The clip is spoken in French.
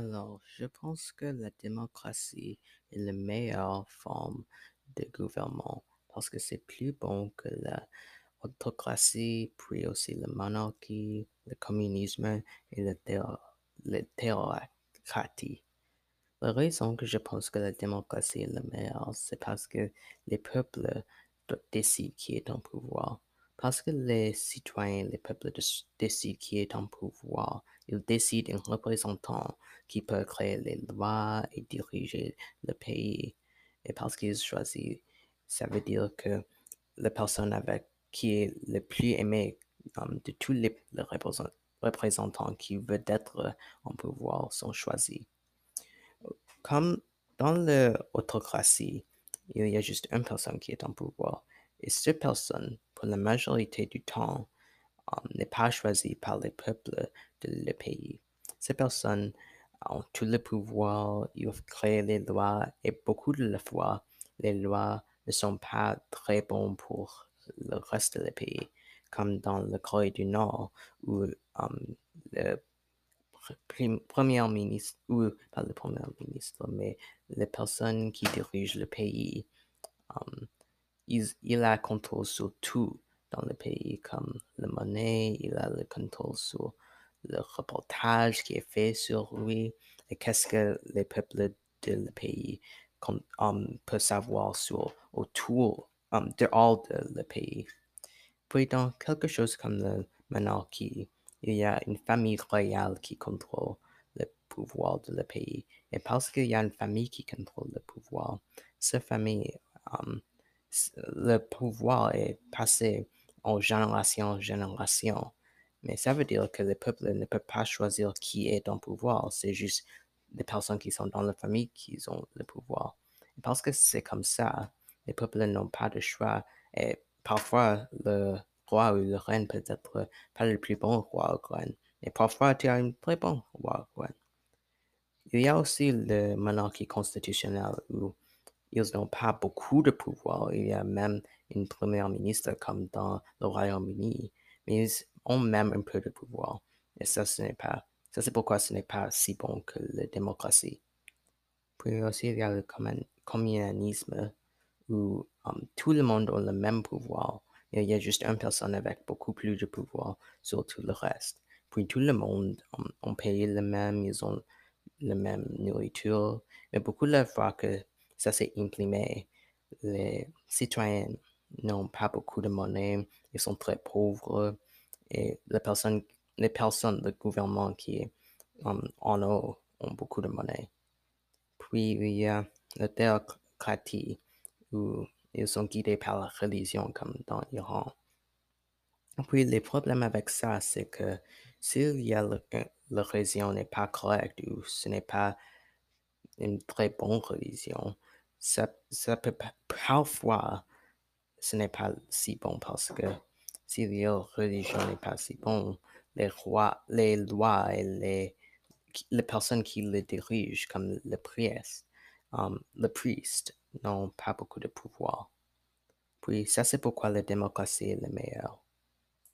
Alors, je pense que la démocratie est la meilleure forme de gouvernement parce que c'est plus bon que l'autocratie, puis aussi la monarchie, le communisme et la théocratie. La raison que je pense que la démocratie est la meilleure, c'est parce que les peuples décident qui est en pouvoir. Parce que les citoyens, les peuples décident qui est en pouvoir, ils décident un représentant qui peut créer les lois et diriger le pays. Et parce qu'ils choisissent, ça veut dire que la personne avec qui est le plus aimé de tous les, représentants qui veulent être en pouvoir sont choisis. Comme dans l'autocratie, il y a juste une personne qui est en pouvoir. Et cette personne, pour la majorité du temps, n'est pas choisie par les peuples de le pays. Ces personnes ont tout le pouvoir, ils créent les lois et beaucoup de fois, les lois ne sont pas très bonnes pour le reste du pays, comme dans le Corée du Nord où um, le premier ministre, ou pas le premier ministre, mais les personnes qui dirigent le pays, um, il, a contrôle sur tout dans le pays, comme la monnaie, il a le contrôle sur le reportage qui est fait sur lui et qu'est-ce que les peuples du pays um, peuvent savoir sur autour um, de all le pays. Puis dans quelque chose comme la monarchie, il y a une famille royale qui contrôle le pouvoir de le pays. Et parce qu'il y a une famille qui contrôle le pouvoir, cette famille um, le pouvoir est passé en génération en génération. Mais ça veut dire que le peuple ne peut pas choisir qui est en pouvoir. C'est juste les personnes qui sont dans la famille qui ont le pouvoir. parce que c'est comme ça, les peuples n'ont pas de choix. Et parfois, le roi ou le reine peut être pas le plus bon roi ou reine. Mais parfois, tu as un très bon roi ou reine. Il y a aussi la monarchie constitutionnelle où ils n'ont pas beaucoup de pouvoir. Il y a même une première ministre comme dans le Royaume-Uni, mais ils ont même un peu de pouvoir. Et ça, ce n'est pas, ça c'est pourquoi ce n'est pas si bon que la démocratie. Puis aussi, il y a le communisme où um, tout le monde a le même pouvoir. Il y a juste une personne avec beaucoup plus de pouvoir sur tout le reste. Puis tout le monde um, paye le même, ils ont la même nourriture. Mais beaucoup de fois que ça s'est imprimé. Les citoyens n'ont pas beaucoup de monnaie, ils sont très pauvres et les personnes, les personnes, le gouvernement qui um, en haut ont beaucoup de monnaie. Puis il y a la théocratie où ils sont guidés par la religion comme dans l'Iran. Puis le problème avec ça, c'est que s'il y a la religion n'est pas correcte ou ce n'est pas une très bonne religion, ça, ça peut parfois, ce n'est pas si bon parce que si la religion n'est pas si bon, les, rois, les lois et les, les personnes qui le dirigent, comme le priest, um, le priest, n'ont pas beaucoup de pouvoir. Puis ça, c'est pourquoi la démocratie est la meilleure.